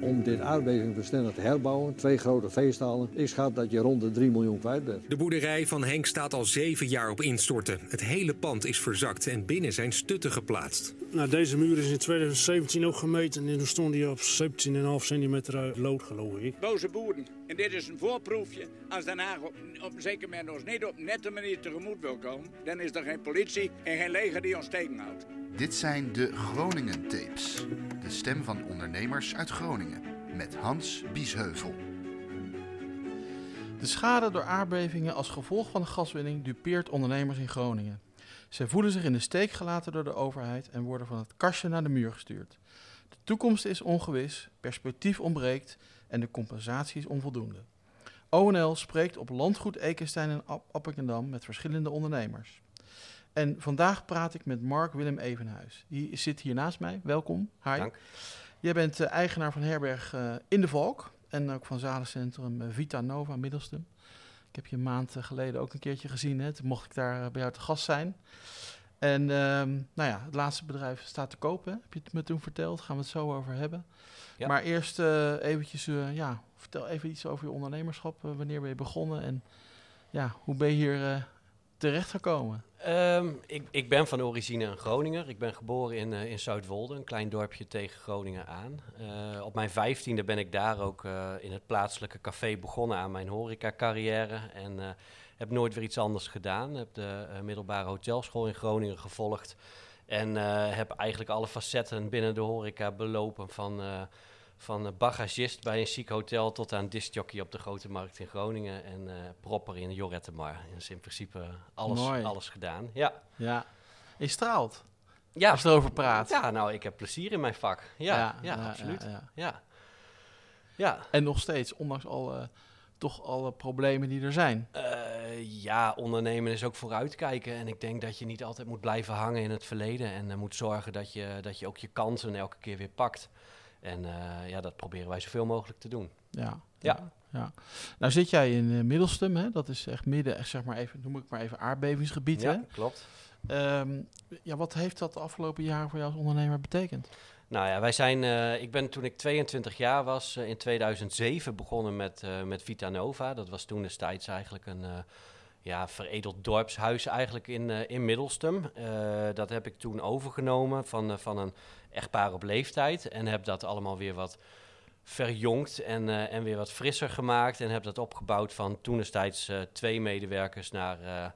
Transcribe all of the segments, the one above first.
om dit aardbevingbestendig te herbouwen, twee grote veestallen, ik schat dat je rond de 3 miljoen kwijt bent. De boerderij van Henk staat al zeven jaar op instorten. Het hele pand is verzakt en binnen zijn stutten geplaatst. Nou, deze muur is in 2017 ook gemeten en toen stond hij op 17,5 centimeter lood, geloof ik. Boze boeren. En dit is een voorproefje. Als Den Haag op, op een zeker moment ons niet op nette manier tegemoet wil komen, dan is er geen politie en geen leger die ons tegenhoudt. Dit zijn de Groningen Tapes. De stem van ondernemers uit Groningen. Met Hans Biesheuvel. De schade door aardbevingen als gevolg van de gaswinning dupeert ondernemers in Groningen. Zij voelen zich in de steek gelaten door de overheid en worden van het kastje naar de muur gestuurd. De toekomst is ongewis, perspectief ontbreekt en de compensatie is onvoldoende. ONL spreekt op landgoed Ekenstein en Appingedam met verschillende ondernemers. En vandaag praat ik met Mark Willem Evenhuis. Die zit hier naast mij. Welkom. Hi. Dank. Jij bent uh, eigenaar van herberg uh, In de Valk en ook van zalencentrum uh, Vita Nova Middelstum. Ik heb je een maand geleden ook een keertje gezien. Hè. Toen mocht ik daar bij jou te gast zijn. En ehm, nou ja, het laatste bedrijf staat te kopen. Heb je het me toen verteld? Daar gaan we het zo over hebben. Ja. Maar eerst eventjes, ja, vertel even iets over je ondernemerschap. wanneer ben je begonnen en ja, hoe ben je hier terechtgekomen? Um, ik, ik, ben van origine een Groninger. Ik ben geboren in, uh, in Zuidwolde, een klein dorpje tegen Groningen aan. Uh, op mijn vijftiende ben ik daar ook uh, in het plaatselijke café begonnen aan mijn horeca-carrière. En heb nooit weer iets anders gedaan. Heb de middelbare hotelschool in Groningen gevolgd. En heb eigenlijk alle facetten binnen de horeca belopen van van bagagist bij een chic hotel tot aan discjockey op de Grote Markt in Groningen en uh, propper in Jorettemar. Dus in principe alles, alles gedaan. Ja. ja. Je straalt ja. als je erover praat. Ja, nou, ik heb plezier in mijn vak. Ja, ja, ja, absoluut. Ja, ja. En nog steeds, ondanks alle, toch alle problemen die er zijn. Uh, ja, ondernemen is ook vooruitkijken. En ik denk dat je niet altijd moet blijven hangen in het verleden. En uh, moet zorgen dat je, dat je ook je kansen elke keer weer pakt. En uh, ja, dat proberen wij zoveel mogelijk te doen. Ja. Ja. ja. Nou zit jij in uh, Middelstum, hè? dat is echt midden, echt zeg maar even, noem ik maar even aardbevingsgebied. Ja, hè? klopt. Um, ja, wat heeft dat de afgelopen jaren voor jou als ondernemer betekend? Nou ja, wij zijn, uh, ik ben toen ik 22 jaar was, in 2007 begonnen met, met Vita Nova. Dat was toen destijds eigenlijk een ja, veredeld dorpshuis eigenlijk in, in Middelstum. dat heb ik toen overgenomen van, van een echtpaar op leeftijd. En heb dat allemaal weer wat verjongd en, uh, en weer wat frisser gemaakt. En heb dat opgebouwd van toen destijds uh, twee medewerkers naar, uh,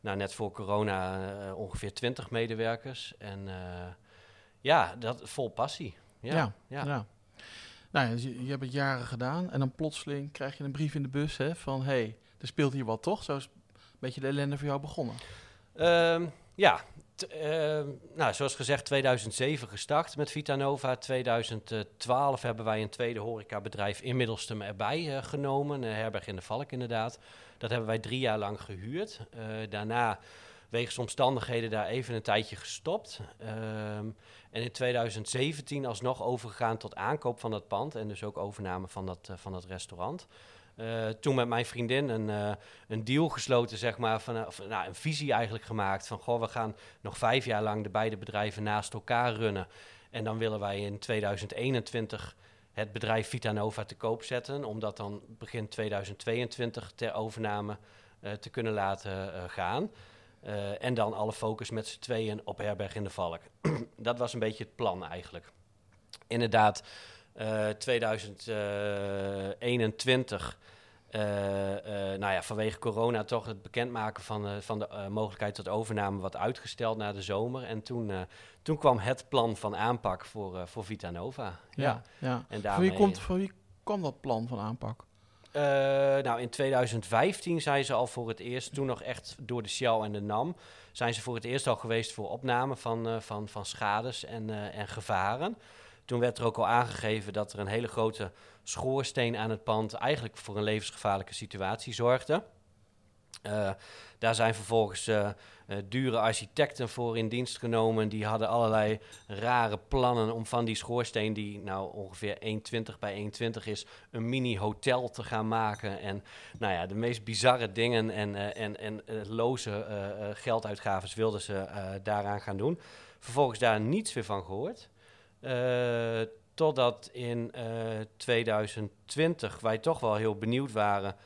naar net voor corona ongeveer twintig medewerkers. En ja, dat vol passie. Ja, ja. ja. ja. Nou, je, je, hebt het jaren gedaan en dan plotseling krijg je een brief in de bus hè, van... hé, hey, er speelt hier wat toch? Zo is beetje de ellende voor jou begonnen. Um, ja, uh, nou, zoals gezegd, 2007 gestart met Vitanova. 2012 hebben wij een tweede horecabedrijf inmiddels erbij uh, genomen. Een herberg in de Valk inderdaad. Dat hebben wij drie jaar lang gehuurd. Uh, daarna, wegens omstandigheden, daar even een tijdje gestopt. Ehm, en in 2017 alsnog overgegaan tot aankoop van dat pand. En dus ook overname van dat, van dat restaurant. Uh, toen met mijn vriendin een, uh, een deal gesloten, zeg maar, van, uh, of, nou, een visie eigenlijk gemaakt van, goh, we gaan nog vijf jaar lang de beide bedrijven naast elkaar runnen. En dan willen wij in 2021 het bedrijf Vitanova te koop zetten, om dat dan begin 2022 ter overname te kunnen laten gaan. en dan alle focus met z'n tweeën op Herberg in de Valk. dat was een beetje het plan eigenlijk. Inderdaad, 2021. Uh, uh, nou ja, vanwege corona toch het bekendmaken van, van de mogelijkheid tot overname wat uitgesteld naar de zomer. En toen, toen kwam het plan van aanpak voor, voor Vitanova. Ja, ja. ja. En daarmee, voor, wie komt, voor wie kwam dat plan van aanpak? nou, in 2015 zijn ze al voor het eerst, toen nog echt door de Shell en de NAM, zijn ze voor het eerst al geweest voor opname van, van, van schades en, en gevaren. Toen werd er ook al aangegeven dat er een hele grote schoorsteen aan het pand eigenlijk voor een levensgevaarlijke situatie zorgde. Uh, daar zijn vervolgens uh, uh, dure architecten voor in dienst genomen. Die hadden allerlei rare plannen om van die schoorsteen, die nou ongeveer 1,20 bij 1,20 is, een mini-hotel te gaan maken. En nou ja, de meest bizarre dingen en, en, en loze gelduitgaves wilden ze daaraan gaan doen. Vervolgens daar niets weer van gehoord. Uh, totdat in eh, 2020 wij toch wel heel benieuwd waren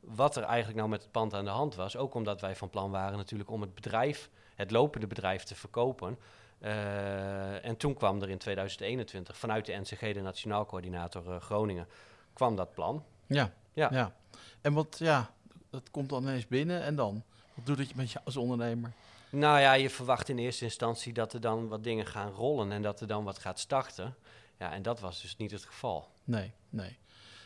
wat er eigenlijk nou met het pand aan de hand was. Ook omdat wij van plan waren natuurlijk om het bedrijf, het lopende bedrijf, te verkopen. Eh, en toen kwam er in 2021 vanuit de NCG, de Nationaal Coördinator eh, Groningen, kwam dat plan. Ja, Ja. ja. En wat, ja, dat komt dan ineens binnen en dan? Wat doet het met je als ondernemer? Nou ja, je verwacht in eerste instantie dat er dan wat dingen gaan rollen en dat er dan wat gaat starten. Ja, en dat was dus niet het geval. Nee, nee.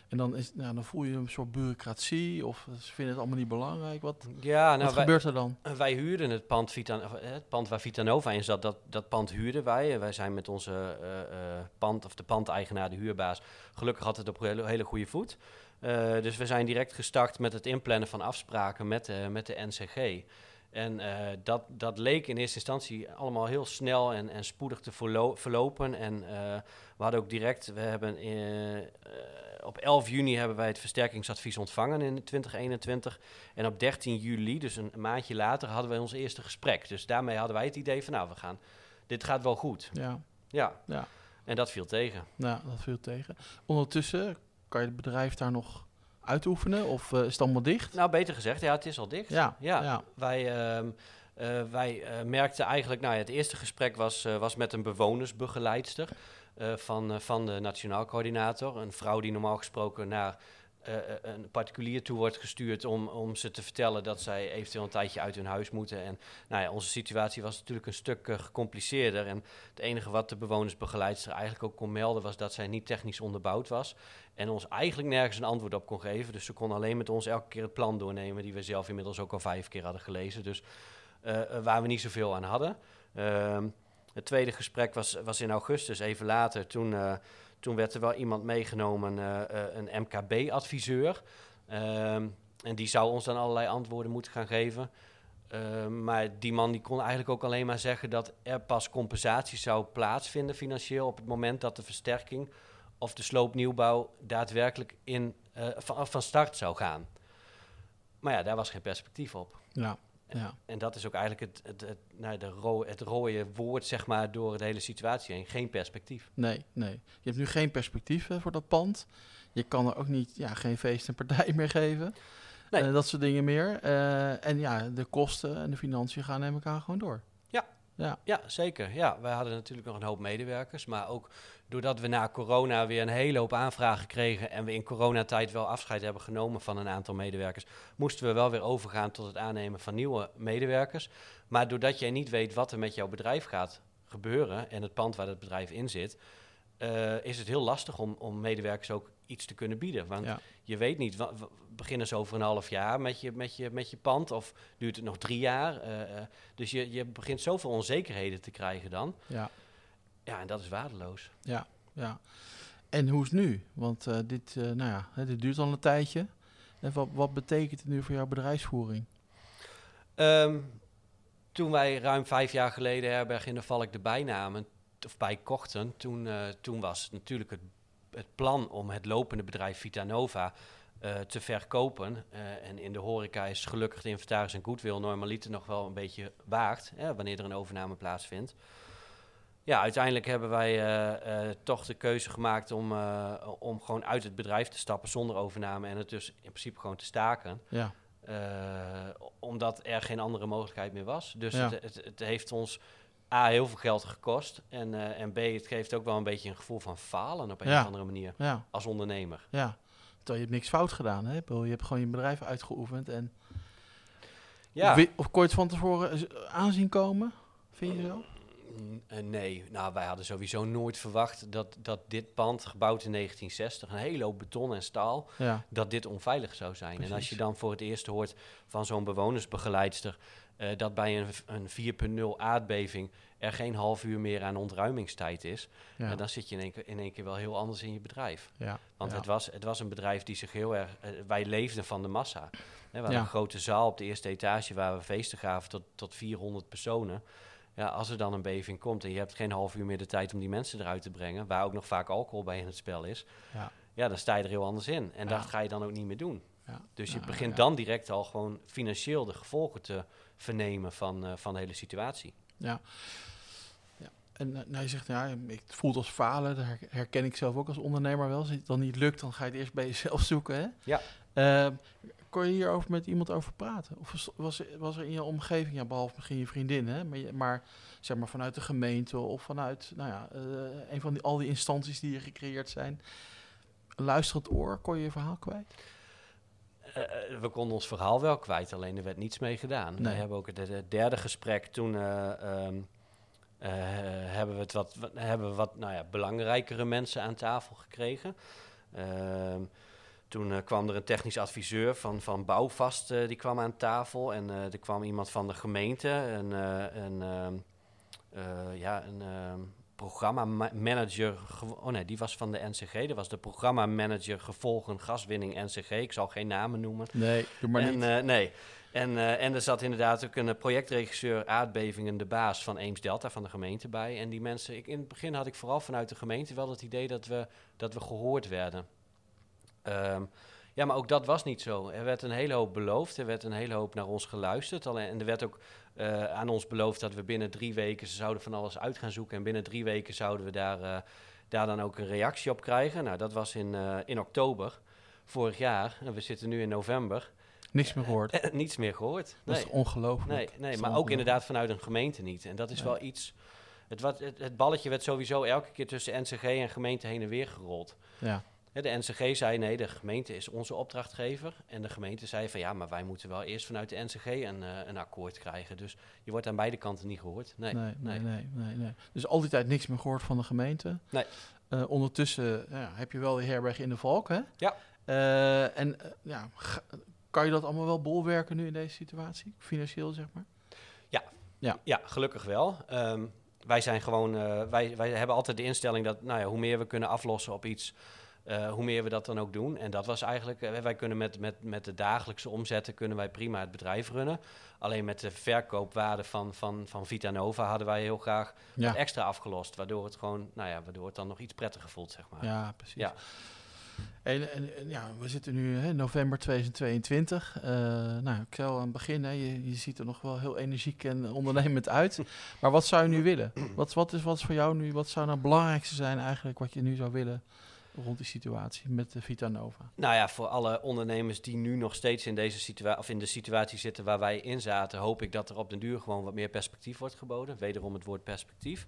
En dan, is, nou, dan voel je een soort bureaucratie of ze vinden het allemaal niet belangrijk. Wat, Ja, nou, wat wij, gebeurt er dan? wij huurden het pand, eh, het pand waar Vitanova in zat, dat, dat pand huurden wij. Eh, Wij zijn met onze eh, eh, pand, of de pandeigenaar, de huurbaas, gelukkig altijd op hele, hele goede voet. Eh, dus we zijn direct gestart met het inplannen van afspraken met, met de NCG. En eh, dat, dat leek in eerste instantie allemaal heel snel en, en spoedig te verlo- verlopen. En eh, we hadden ook direct, we hebben eh, op 11 juni hebben wij het versterkingsadvies ontvangen in 2021. En op 13 juli, dus een maandje later, hadden wij ons eerste gesprek. Dus daarmee hadden wij het idee van, nou, we gaan, dit gaat wel goed. Ja, Ja, ja. en dat viel tegen. Nou, dat viel tegen. Ondertussen kan je het bedrijf daar nog uitoefenen of eh, is het allemaal dicht? Nou, beter gezegd, ja, het is al dicht. Ja, ja. ja. Wij, ehm, eh, wij eh, merkten eigenlijk, nou ja, het eerste gesprek was, was met een bewonersbegeleidster van, van de Nationaal Coördinator. Een vrouw die normaal gesproken naar eh, eh, een particulier toe wordt gestuurd om, om ze te vertellen dat zij eventueel een tijdje uit hun huis moeten. En nou ja, onze situatie was natuurlijk een stuk eh, gecompliceerder. En het enige wat de bewonersbegeleidster eigenlijk ook kon melden was dat zij niet technisch onderbouwd was. En ons eigenlijk nergens een antwoord op kon geven. Dus ze kon alleen met ons elke keer het plan doornemen, die we zelf inmiddels ook al vijf keer hadden gelezen. Dus waar we niet zoveel aan hadden. Ehm, het tweede gesprek was, was in augustus, even later. Toen, toen werd er wel iemand meegenomen, eh, eh, een MKB-adviseur. Ehm, en die zou ons dan allerlei antwoorden moeten gaan geven. Ehm, maar die man die kon eigenlijk ook alleen maar zeggen dat er pas compensatie zou plaatsvinden financieel op het moment dat de versterking of de sloopnieuwbouw daadwerkelijk in, eh, van, van start zou gaan. Maar ja, daar was geen perspectief op. Ja, ja. En dat is ook eigenlijk het, het, het, nou, de ro het rode woord zeg maar, door de hele situatie heen. Geen perspectief. Nee, nee. Je hebt nu geen perspectief eh, voor dat pand. Je kan er ook niet, ja, geen feest en partij meer geven. Nee. Eh, dat soort dingen meer. Eh, en ja, de kosten en de financiën gaan neem ik aan gewoon door. Ja. Ja, Ja, zeker. Ja, wij hadden natuurlijk nog een hoop medewerkers. Maar ook doordat we na corona weer een hele hoop aanvragen kregen... en we in coronatijd wel afscheid hebben genomen van een aantal medewerkers... moesten we wel weer overgaan tot het aannemen van nieuwe medewerkers. Maar doordat jij niet weet wat er met jouw bedrijf gaat gebeuren... en het pand waar het bedrijf in zit... eh, is het heel lastig om, om medewerkers ook iets te kunnen bieden. Want ja, je weet niet, beginnen ze over een half jaar met je, met je, met je pand of duurt het nog drie jaar? Eh, eh, dus je, je begint zoveel onzekerheden te krijgen dan. ja, Ja, en dat is waardeloos. ja, ja. En hoe is het nu? Want eh, dit, eh, nou ja, hè, dit duurt al een tijdje. En wat, wat betekent het nu voor jouw bedrijfsvoering? Ehm, toen wij ruim vijf jaar geleden Herberg in de Valk erbij namen, t- of bij kochten, toen, eh, toen was het natuurlijk het, het plan om het lopende bedrijf Vitanova eh, te verkopen. En in de horeca is gelukkig de inventaris en goodwill normaliter nog wel een beetje waard, hè, wanneer er een overname plaatsvindt. Ja, uiteindelijk hebben wij eh, eh, toch de keuze gemaakt om, eh, om gewoon uit het bedrijf te stappen zonder overname en het dus in principe gewoon te staken. Ja, omdat er geen andere mogelijkheid meer was. Dus Ja. het, het, het heeft ons A, heel veel geld gekost. En, en B, het geeft ook wel een beetje een gevoel van falen op een Ja. of andere manier. Als ondernemer. ja. Terwijl je hebt niks fout gedaan, hè? Je hebt gewoon je bedrijf uitgeoefend. En Ja, of, of het van tevoren aanzien komen? Vind je zo? Eh, nee, nou, wij hadden sowieso nooit verwacht dat, dat dit pand, gebouwd in 1960, een hele hoop beton en staal, Ja, dat dit onveilig zou zijn. En als je dan voor het eerst hoort van zo'n bewonersbegeleidster eh, dat bij een, een 4.0 aardbeving er geen half uur meer aan ontruimingstijd is, ja, dan zit je in één, keer, in één keer wel heel anders in je bedrijf. ja. Want ja. het, was, het was een bedrijf die zich heel erg... eh, wij leefden van de massa. We hadden een grote zaal op de eerste etage waar we feesten gaven tot, tot 400 personen. Ja, als er dan een beving komt en je hebt geen half uur meer de tijd om die mensen eruit te brengen, waar ook nog vaak alcohol bij in het spel is, Ja. ja, dan sta je er heel anders in. En Ja. dat ga je dan ook niet meer doen. Ja. Dus je begint dan direct al gewoon financieel de gevolgen te vernemen van, eh, van de hele situatie. Ja. ja. en uh, nou, je zegt, ja, ik het voelt als falen. Dat herken ik zelf ook als ondernemer wel. Als het dan niet lukt, dan ga je het eerst bij jezelf zoeken. Hè? Ja. Uh, kon je hierover met iemand over praten? Of was, was er in je omgeving, ja, behalve misschien je vriendin, hè, maar, maar zeg maar vanuit de gemeente of vanuit nou ja, uh, een van die, al die instanties die er gecreëerd zijn, luisterend oor, kon je je verhaal kwijt? Uh, we konden ons verhaal wel kwijt, alleen er werd niets mee gedaan. Nee. We hebben ook het, derde gesprek toen. Um, uh, hebben we, het wat, hebben we wat nou ja, belangrijkere mensen aan tafel gekregen. Toen uh, kwam er een technisch adviseur van, van Bouwvast, die kwam aan tafel. En er kwam iemand van de gemeente, een, een, ehm, ja, een ehm, programmamanager. Oh nee, die was van de NCG. Dat was de programmamanager gevolgen gaswinning NCG. Ik zal geen namen noemen. Nee, doe maar en, niet. nee. En, uh, en er zat inderdaad ook een projectregisseur aardbevingen, de baas van Eems Delta van de gemeente bij. En die mensen, ik, in het begin had ik vooral vanuit de gemeente wel het idee dat we, dat we gehoord werden. Um, ja, maar ook dat was niet zo. Er werd een hele hoop beloofd, er werd een hele hoop naar ons geluisterd. Alleen, en er werd ook uh, aan ons beloofd dat we binnen drie weken, ze zouden van alles uit gaan zoeken. En binnen drie weken zouden we daar, uh, daar dan ook een reactie op krijgen. Nou, dat was in, uh, in oktober vorig jaar. En we zitten nu in november. Niks meer gehoord. Niets meer gehoord. Dat nee. is ongelooflijk. Nee, nee maar ook inderdaad vanuit een gemeente niet. En dat is nee. wel iets. Het, wat, het, het, balletje werd sowieso elke keer tussen NCG en gemeente heen en weer gerold. Ja. De NCG zei nee, de gemeente is onze opdrachtgever. En de gemeente zei van ja, maar wij moeten wel eerst vanuit de NCG een, uh, een akkoord krijgen. Dus je wordt aan beide kanten niet gehoord. Nee, nee, nee. nee, nee, nee. Dus al die tijd niks meer gehoord van de gemeente. Nee. Uh, ondertussen ja, heb je wel de herberg in de Valk, hè? Ja. Uh, en ja, kan je dat allemaal wel bolwerken nu in deze situatie, financieel zeg maar? Ja, ja. ja gelukkig wel. Um, wij zijn gewoon, wij, wij hebben altijd de instelling dat nou ja, hoe meer we kunnen aflossen op iets, uh, hoe meer we dat dan ook doen. En dat was eigenlijk, uh, wij kunnen met, met, met de dagelijkse omzetten kunnen wij prima het bedrijf runnen. Alleen met de verkoopwaarde van, van, van Vitanova hadden wij heel graag ja. extra afgelost. Waardoor het gewoon, nou ja, waardoor het dan nog iets prettiger voelt, zeg maar. Ja, precies. Ja. En, en, ja, we zitten nu in november 2022. Uh, nou, ik zou aan het begin, hè, je, je ziet er nog wel heel energiek en ondernemend uit. maar wat zou je nu willen? Wat, wat, is, wat is voor jou nu, wat zou nou het belangrijkste zijn eigenlijk wat je nu zou willen rond die situatie met de Vitanova? Nou ja, voor alle ondernemers die nu nog steeds in deze situatie of in de situatie zitten waar wij in zaten, hoop ik dat er op den duur gewoon wat meer perspectief wordt geboden. Wederom het woord perspectief.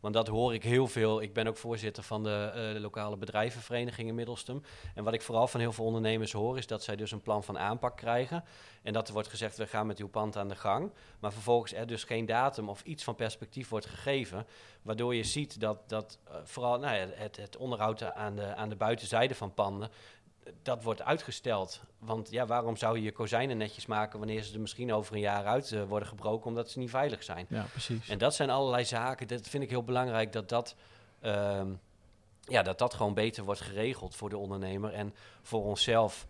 Want dat hoor ik heel veel. Ik ben ook voorzitter van de, uh, de lokale bedrijvenvereniging in Middelstum. En wat ik vooral van heel veel ondernemers hoor, is dat zij dus een plan van aanpak krijgen. En dat er wordt gezegd, we gaan met uw pand aan de gang. Maar vervolgens er dus geen datum of iets van perspectief wordt gegeven. Waardoor je ziet dat, dat uh, vooral nou ja, het, het onderhoud aan de, aan de buitenzijde van panden dat wordt uitgesteld. Want ja, waarom zou je je kozijnen netjes maken wanneer ze er misschien over een jaar uit uh, worden gebroken omdat ze niet veilig zijn? Ja, precies. En dat zijn allerlei zaken. Dat vind ik heel belangrijk dat dat, um, ja, dat dat gewoon beter wordt geregeld voor de ondernemer en voor onszelf.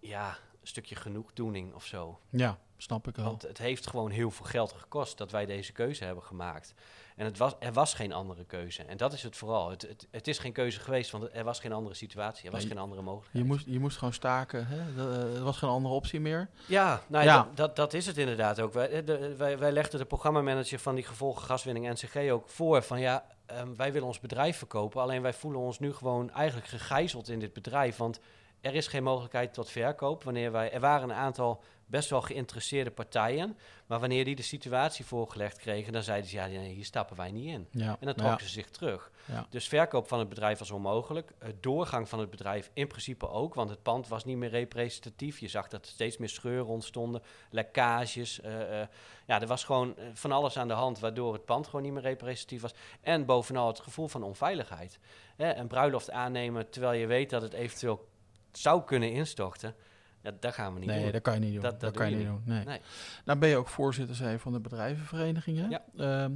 Ja, een stukje genoegdoening of zo. Ja, snap ik wel. Want het heeft gewoon heel veel geld gekost dat wij deze keuze hebben gemaakt. En het was, er was geen andere keuze. En dat is het vooral. Het, het, het is geen keuze geweest, want er was geen andere situatie. Er was Nee, geen andere mogelijkheid. Je moest, je moest gewoon staken. Hè? Er er was geen andere optie meer. Ja, nou ja. Dat, dat, dat is het inderdaad ook. Wij, de, wij, wij legden de programmamanager van die gevolgen gaswinning NCG ook voor van ja, ehm, wij willen ons bedrijf verkopen. Alleen wij voelen ons nu gewoon eigenlijk gegijzeld in dit bedrijf. Want er is geen mogelijkheid tot verkoop. Wanneer wij, er waren een aantal best wel geïnteresseerde partijen. Maar wanneer die de situatie voorgelegd kregen, dan zeiden ze ja, nee, hier stappen wij niet in. Ja. En dan ja. trokken ze zich terug. Ja. Dus verkoop van het bedrijf was onmogelijk. Uh, doorgang van het bedrijf in principe ook, want het pand was niet meer representatief. Je zag dat er steeds meer scheuren ontstonden, lekkages. Uh, uh, ja, er was gewoon eh, van alles aan de hand, waardoor het pand gewoon niet meer representatief was. En bovenal het gevoel van onveiligheid. Hè, een bruiloft aannemen terwijl je weet dat het eventueel zou kunnen instorten. Ja, dat gaan we niet Nee, doen. dat kan je niet doen. Dat- Dat, dat kan je niet doen. Nee. Nee. Nou ben je ook voorzitter zei van de bedrijvenvereniging. Hè? Ja. Ehm,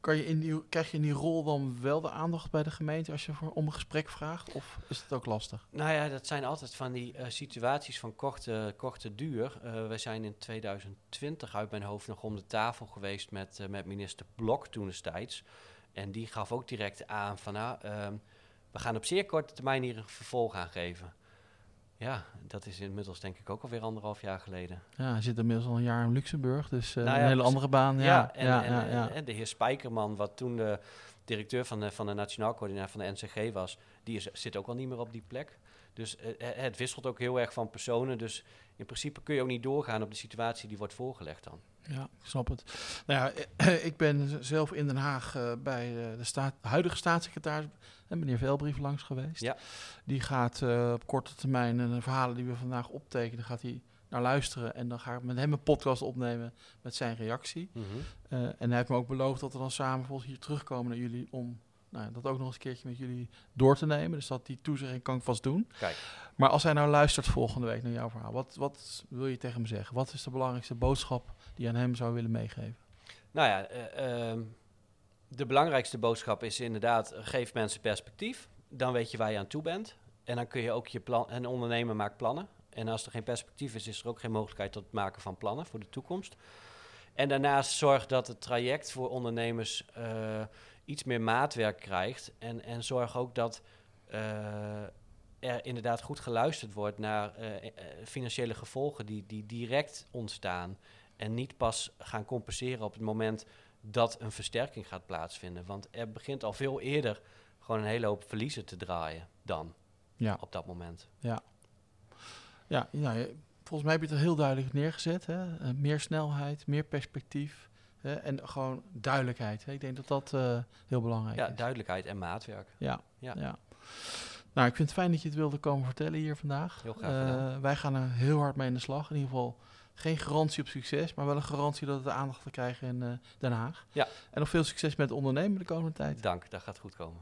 kan je in die, krijg je in die rol dan wel de aandacht bij de gemeente als je voor, om een gesprek vraagt? Of is het ook lastig? Nou ja, dat zijn altijd van die eh, situaties van korte, korte duur. Uh, wij zijn in 2020 uit mijn hoofd nog om de tafel geweest met, uh, met minister Blok toen destijds. En die gaf ook direct aan van nou, ehm, we gaan op zeer korte termijn hier een vervolg aan geven. Ja, dat is inmiddels denk ik ook alweer anderhalf jaar geleden. Ja, hij zit inmiddels al een jaar in Luxemburg, dus uh, Nou ja, een hele andere baan. Ja, Ja, en, ja, en, de heer Spijkerman, wat toen de directeur van de, van de Nationaal Coördinator van de NCG was, die is, zit ook al niet meer op die plek. Dus eh, het wisselt ook heel erg van personen. Dus in principe kun je ook niet doorgaan op de situatie die wordt voorgelegd dan. Ja, ik snap het. Nou ja, eh, ik ben zelf in Den Haag eh, bij eh, de staat, huidige staatssecretaris, en meneer Velbrief, langs geweest. Ja. Die gaat op korte termijn de verhalen die we vandaag optekenen, gaat hij naar luisteren. En dan ga ik met hem een podcast opnemen met zijn reactie. Eh, en hij heeft me ook beloofd dat we dan samen volgens hier terugkomen naar jullie om nou, dat ook nog eens een keertje met jullie door te nemen. Dus dat die toezegging kan ik vast doen. Kijk. Maar als hij nou luistert volgende week naar jouw verhaal, wat, wat wil je tegen hem zeggen? Wat is de belangrijkste boodschap die je aan hem zou willen meegeven? Nou ja, eh, ehm, de belangrijkste boodschap is inderdaad, eh, geef mensen perspectief. Dan weet je waar je aan toe bent. En dan kun je ook je plan, een ondernemer maakt plannen. En als er geen perspectief is, is er ook geen mogelijkheid tot het maken van plannen voor de toekomst. En daarnaast zorg dat het traject voor ondernemers eh, iets meer maatwerk krijgt. En, en zorg ook dat er inderdaad goed geluisterd wordt naar financiële gevolgen die, die direct ontstaan. En niet pas gaan compenseren op het moment dat een versterking gaat plaatsvinden. Want er begint al veel eerder gewoon een hele hoop verliezen te draaien dan Ja. op dat moment. Ja, ja, je- volgens mij heb je het er heel duidelijk neergezet. Hè? Eh, meer snelheid, meer perspectief hè? en gewoon duidelijkheid. Hè? Ik denk dat dat eh, heel belangrijk Ja, is. duidelijkheid en maatwerk. Ja, Ja. ja. Nou, ik vind het fijn dat je het wilde komen vertellen hier vandaag. Heel graag gedaan. Eh, wij gaan er heel hard mee in de slag. In ieder geval geen garantie op succes, maar wel een garantie dat het de aandacht te krijgen in eh, Den Haag. Ja. En nog veel succes met ondernemen de komende tijd. Dank, dat gaat goed komen.